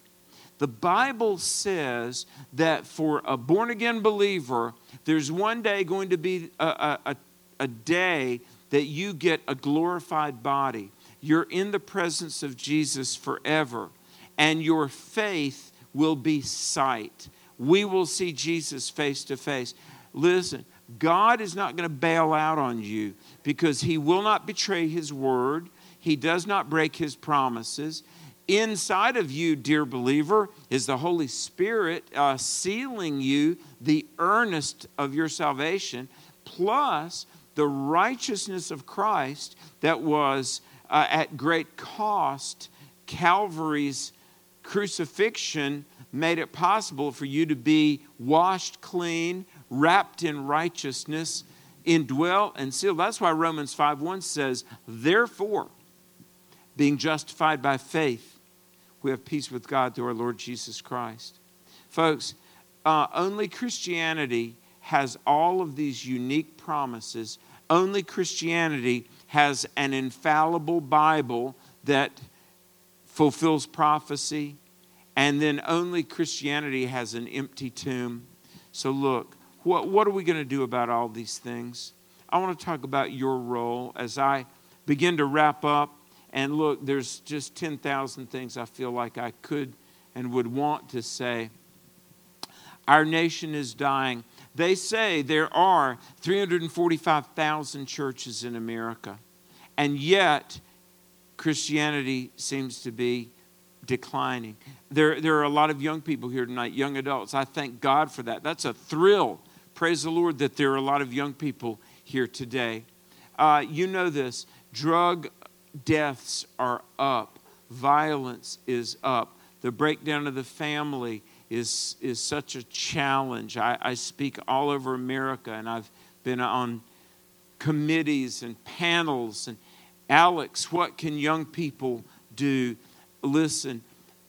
The Bible says that for a born again believer, there's one day going to be a, a, a, day that you get a glorified body. You're in the presence of Jesus forever, and your faith will be sight we will see Jesus face to face. Listen, God is not going to bail out on you because He will not betray His word, He does not break His promises. Inside of you, dear believer, is the Holy Spirit uh, sealing you the earnest of your salvation, plus the righteousness of Christ that was uh, at great cost, Calvary's crucifixion made it possible for you to be washed clean, wrapped in righteousness, indwell and sealed. That's why Romans 5 1 says, Therefore, being justified by faith, we have peace with God through our Lord Jesus Christ. Folks, uh, only Christianity has all of these unique promises. Only Christianity has an infallible Bible that fulfills prophecy, and then only Christianity has an empty tomb. So, look, what, what are we going to do about all these things? I want to talk about your role as I begin to wrap up. And look, there's just 10,000 things I feel like I could and would want to say. Our nation is dying. They say there are 345,000 churches in America, and yet Christianity seems to be declining. There, there are a lot of young people here tonight, young adults. I thank God for that. That's a thrill. Praise the Lord that there are a lot of young people here today. Uh, you know this drug deaths are up, violence is up, the breakdown of the family is, is such a challenge. I, I speak all over America, and I've been on committees and panels. And Alex, what can young people do? Listen,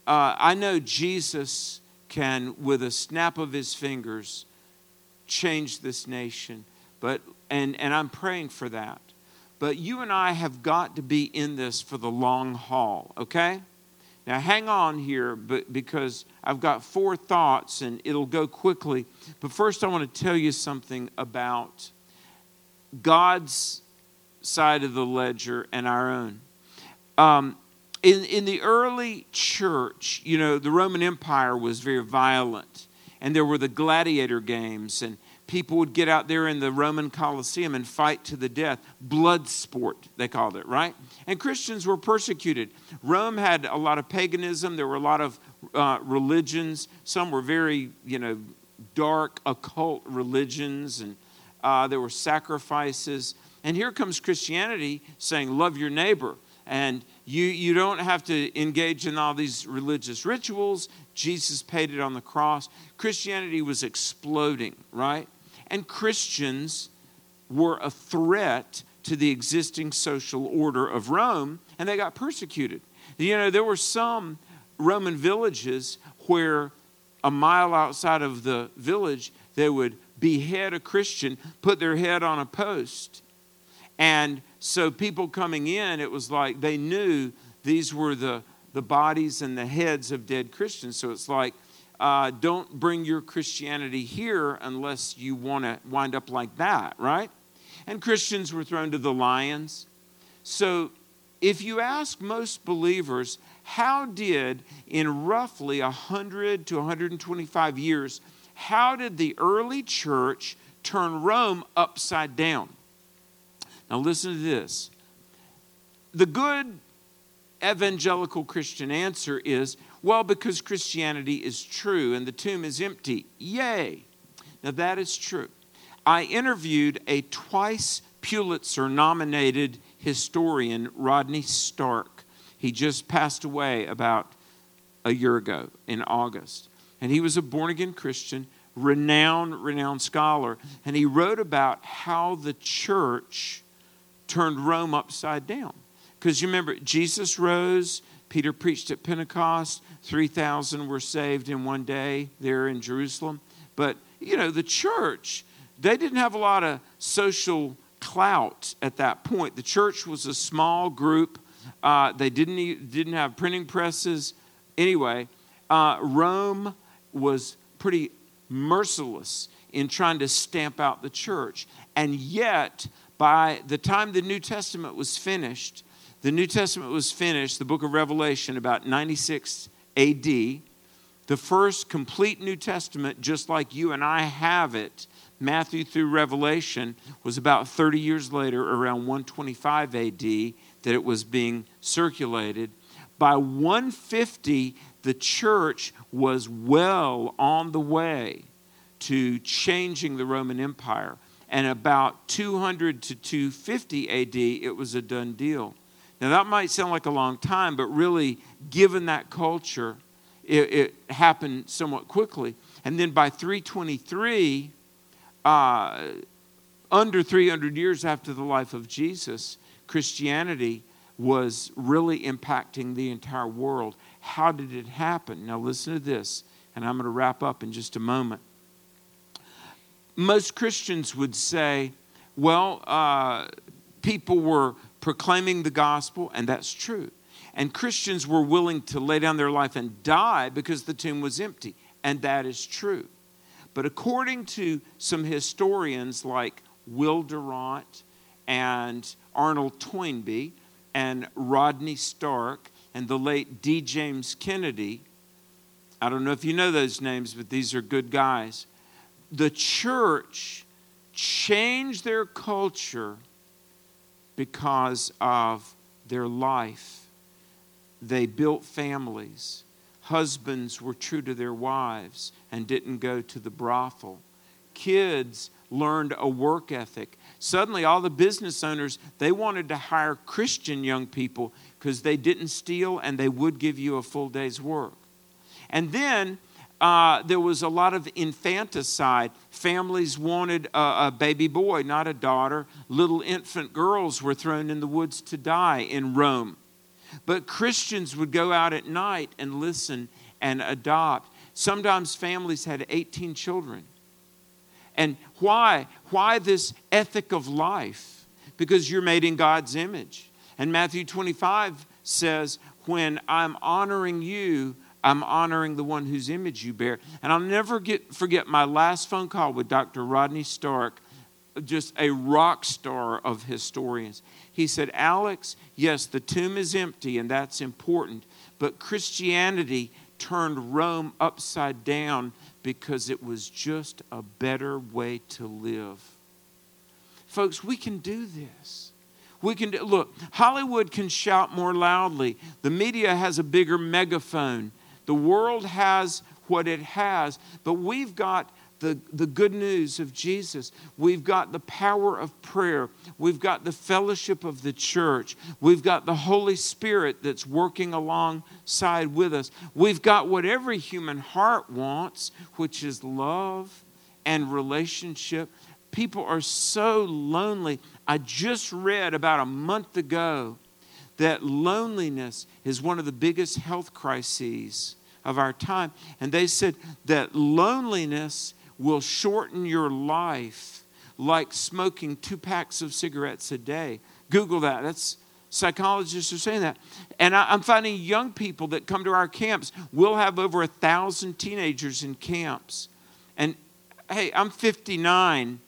uh, I know Jesus can, with a snap of his fingers, change this nation. But and, and I'm praying for that. But you and I have got to be in this for the long haul, okay? Now, hang on here but, because I've got four thoughts and it'll go quickly. But first, I want to tell you something about God's side of the ledger and our own. Um, in, in the early church, you know, the Roman Empire was very violent, and there were the gladiator games, and people would get out there in the Roman Colosseum and fight to the death. Blood sport, they called it, right? And Christians were persecuted. Rome had a lot of paganism, there were a lot of uh, religions. Some were very, you know, dark, occult religions, and uh, there were sacrifices. And here comes Christianity saying, Love your neighbor. And you, you don't have to engage in all these religious rituals. Jesus paid it on the cross. Christianity was exploding, right? and Christians were a threat to the existing social order of Rome, and they got persecuted. You know, there were some Roman villages where a mile outside of the village, they would behead a Christian, put their head on a post. And so people coming in, it was like they knew these were the, the bodies and the heads of dead Christians. So it's like uh, don't bring your Christianity here unless you want to wind up like that, right? And Christians were thrown to the lions. So if you ask most believers, how did, in roughly 100 to 125 years, how did the early church turn Rome upside down? Now, listen to this. The good evangelical Christian answer is well, because Christianity is true and the tomb is empty. Yay. Now, that is true. I interviewed a twice Pulitzer nominated historian, Rodney Stark. He just passed away about a year ago in August. And he was a born again Christian, renowned, renowned scholar. And he wrote about how the church turned Rome upside down. Because you remember, Jesus rose, Peter preached at Pentecost. 3,000 were saved in one day there in Jerusalem. But, you know, the church, they didn't have a lot of social clout at that point. The church was a small group. Uh, they didn't, didn't have printing presses. Anyway, uh, Rome was pretty merciless in trying to stamp out the church. And yet, by the time the New Testament was finished, the New Testament was finished, the book of Revelation, about 96 AD. The first complete New Testament, just like you and I have it, Matthew through Revelation, was about 30 years later, around 125 AD, that it was being circulated. By 150, the church was well on the way to changing the Roman Empire. And about 200 to 250 AD, it was a done deal. Now, that might sound like a long time, but really, given that culture, it, it happened somewhat quickly. And then by 323, uh, under 300 years after the life of Jesus, Christianity was really impacting the entire world. How did it happen? Now, listen to this, and I'm going to wrap up in just a moment. Most Christians would say, well, uh, people were proclaiming the gospel, and that's true. And Christians were willing to lay down their life and die because the tomb was empty, and that is true. But according to some historians like Will Durant and Arnold Toynbee and Rodney Stark and the late D. James Kennedy, I don't know if you know those names, but these are good guys. The church changed their culture because of their life. They built families. Husbands were true to their wives and didn't go to the brothel. Kids learned a work ethic. Suddenly, all the business owners, they wanted to hire Christian young people because they didn't steal and they would give you a full day's work. And then uh, there was a lot of infanticide. Families wanted a, a, baby boy, not a daughter. Little infant girls were thrown in the woods to die in Rome. But Christians would go out at night and listen and adopt. Sometimes families had 18 children. And why? Why this ethic of life? Because you're made in God's image. And Matthew 25 says, When I'm honoring you, I'm honoring the one whose image you bear. And I'll never get, forget my last phone call with Dr. Rodney Stark, just a rock star of historians. He said, Alex, yes, the tomb is empty, and that's important, but Christianity turned Rome upside down because it was just a better way to live. Folks, we can do this. We can do, look, Hollywood can shout more loudly. The media has a bigger megaphone. The world has what it has, but we've got the, the good news of Jesus. We've got the power of prayer. We've got the fellowship of the church. We've got the Holy Spirit that's working alongside with us. We've got what every human heart wants, which is love and relationship. People are so lonely. I just read about a month ago that loneliness is one of the biggest health crises of our time. And they said that loneliness will shorten your life like smoking two packs of cigarettes a day. Google that. That's psychologists are saying that. And I, am finding young people that come to our camps. We'll have over a thousand teenagers in camps. And hey, I'm 59,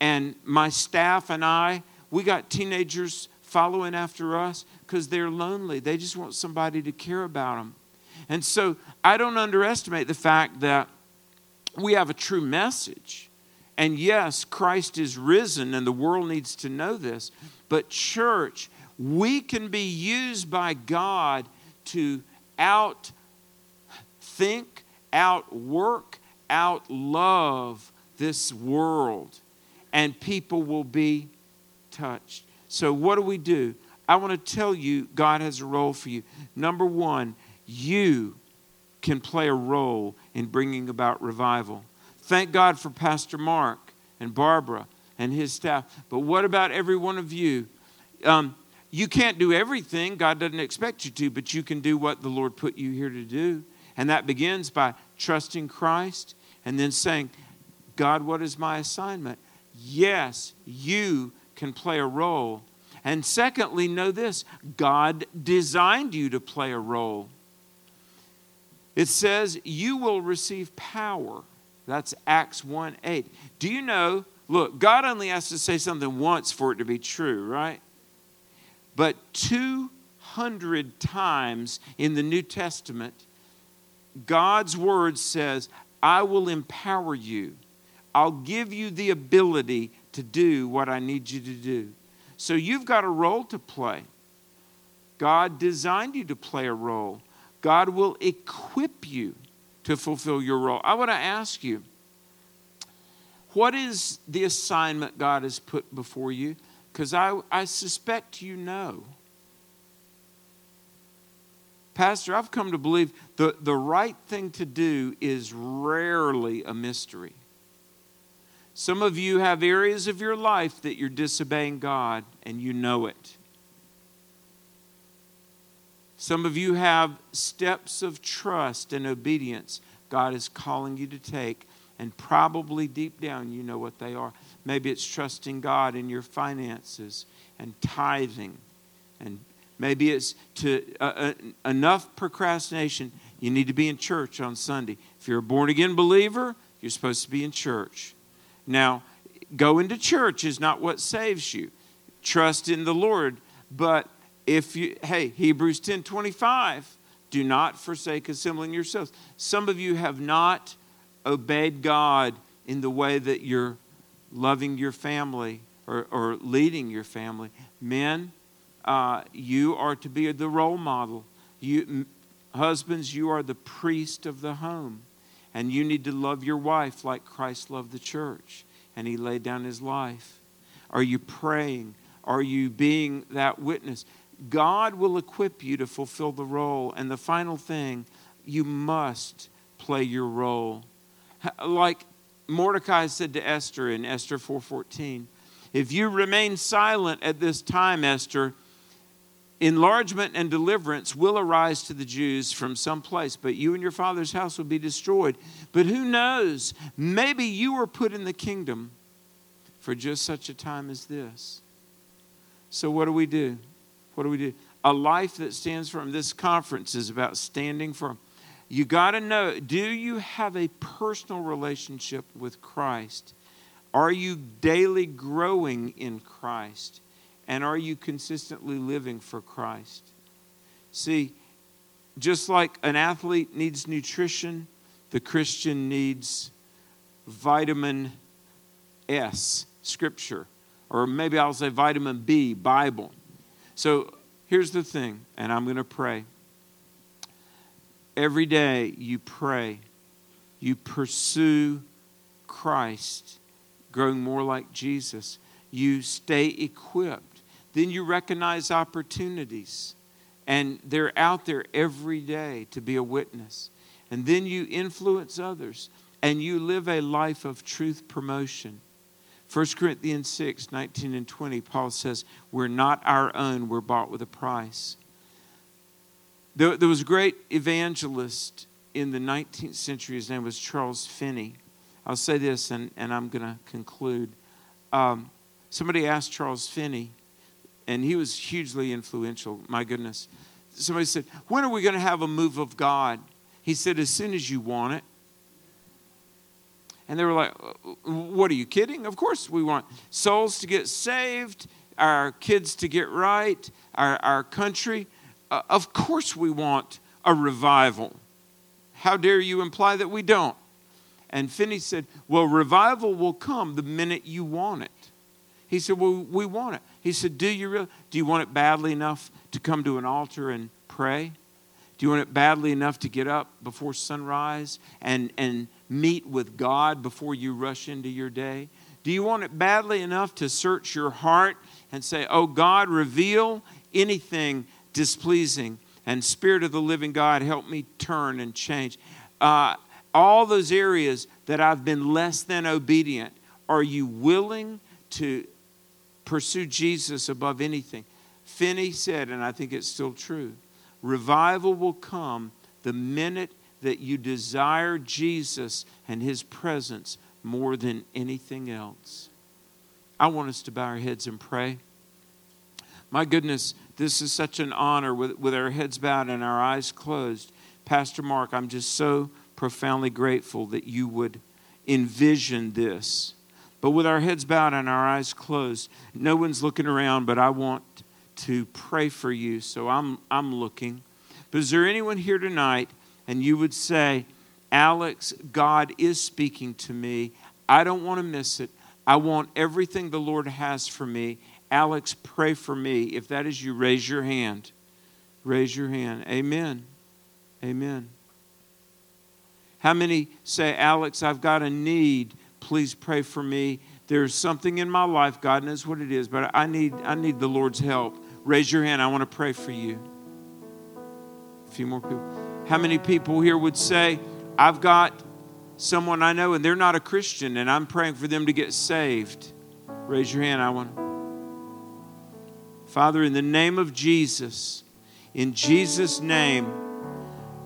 and my staff and I, we got teenagers following after us because they're lonely. They just want somebody to care about them. And so I don't underestimate the fact that we have a true message. And yes, Christ is risen, and the world needs to know this. But, church, we can be used by God to out think, outwork, out love this world, and people will be touched. So, what do we do? I want to tell you, God has a role for you. Number one, you can play a role in bringing about revival. Thank God for Pastor Mark and Barbara and his staff. But what about every one of you? Um, you can't do everything. God doesn't expect you to, but you can do what the Lord put you here to do. And that begins by trusting Christ and then saying, God, what is my assignment? Yes, you can play a role and secondly, know this God designed you to play a role. It says, You will receive power. That's Acts 1 8. Do you know? Look, God only has to say something once for it to be true, right? But 200 times in the New Testament, God's word says, I will empower you. I'll give you the ability to do what I need you to do. So you've got a role to play. God designed you to play a role. God will equip you to fulfill your role. I want to ask you what is the assignment God has put before you? Because I, I suspect you know. Pastor, I've come to believe the, the right thing to do is rarely a mystery. Some of you have areas of your life that you're disobeying God and you know it. Some of you have steps of trust and obedience God is calling you to take, and probably deep down you know what they are. Maybe it's trusting God in your finances and tithing, and maybe it's to uh, uh, enough procrastination. You need to be in church on Sunday. If you're a born again believer, you're supposed to be in church. Now, going to church is not what saves you. Trust in the Lord. But if you, hey, Hebrews 10 25, do not forsake assembling yourselves. Some of you have not obeyed God in the way that you're loving your family or, or leading your family. Men, uh, you are to be the role model. You, husbands, you are the priest of the home. And you need to love your wife like Christ loved the church and he laid down his life. Are you praying? Are you being that witness? God will equip you to fulfill the role. And the final thing, you must play your role. Like Mordecai said to Esther in Esther 4:14, if you remain silent at this time, Esther, enlargement and deliverance will arise to the Jews from some place, but you and your father's house will be destroyed. But who knows? Maybe you were put in the kingdom for just such a time as this. So, what do we do? What do we do? A life that stands firm. This conference is about standing firm. You got to know do you have a personal relationship with Christ? Are you daily growing in Christ? And are you consistently living for Christ? See, just like an athlete needs nutrition, the Christian needs vitamin S, Scripture. Or maybe I'll say vitamin B, Bible. So here's the thing, and I'm going to pray. Every day you pray, you pursue Christ, growing more like Jesus. You stay equipped. Then you recognize opportunities, and they're out there every day to be a witness. And then you influence others, and you live a life of truth promotion. 1 Corinthians 6 19 and 20, Paul says, We're not our own, we're bought with a price. There, there was a great evangelist in the 19th century. His name was Charles Finney. I'll say this and, and I'm going to conclude. Um, somebody asked Charles Finney, and he was hugely influential, my goodness. Somebody said, When are we going to have a move of God? He said, As soon as you want it. And they were like, What are you kidding? Of course we want souls to get saved, our kids to get right, our, our country. Uh, of course we want a revival. How dare you imply that we don't? And Finney said, Well, revival will come the minute you want it. He said, Well, we want it. He said, Do you really? Do you want it badly enough to come to an altar and pray? Do you want it badly enough to get up before sunrise and, and meet with God before you rush into your day? Do you want it badly enough to search your heart and say, Oh God, reveal anything displeasing? And Spirit of the living God, help me turn and change. Uh, all those areas that I've been less than obedient, are you willing to pursue Jesus above anything? Finney said, and I think it's still true revival will come the minute that you desire Jesus and his presence more than anything else. I want us to bow our heads and pray. My goodness, this is such an honor with, with our heads bowed and our eyes closed. Pastor Mark, I'm just so profoundly grateful that you would envision this. But with our heads bowed and our eyes closed, no one's looking around, but I want to pray for you, so I'm, I'm looking. But is there anyone here tonight and you would say, Alex, God is speaking to me. I don't want to miss it. I want everything the Lord has for me. Alex, pray for me. If that is you, raise your hand. Raise your hand. Amen. Amen. How many say, Alex, I've got a need. Please pray for me. There's something in my life, God knows what it is, but I need, I need the Lord's help. Raise your hand. I want to pray for you. A few more people. How many people here would say, I've got someone I know and they're not a Christian and I'm praying for them to get saved? Raise your hand. I want. Father, in the name of Jesus, in Jesus' name,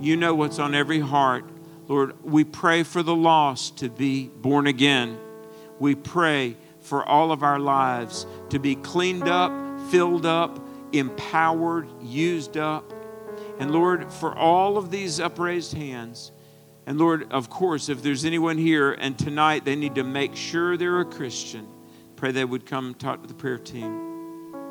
you know what's on every heart. Lord, we pray for the lost to be born again. We pray for all of our lives to be cleaned up, filled up, empowered, used up. And Lord, for all of these upraised hands, and Lord, of course, if there's anyone here and tonight they need to make sure they're a Christian, pray they would come talk to the prayer team.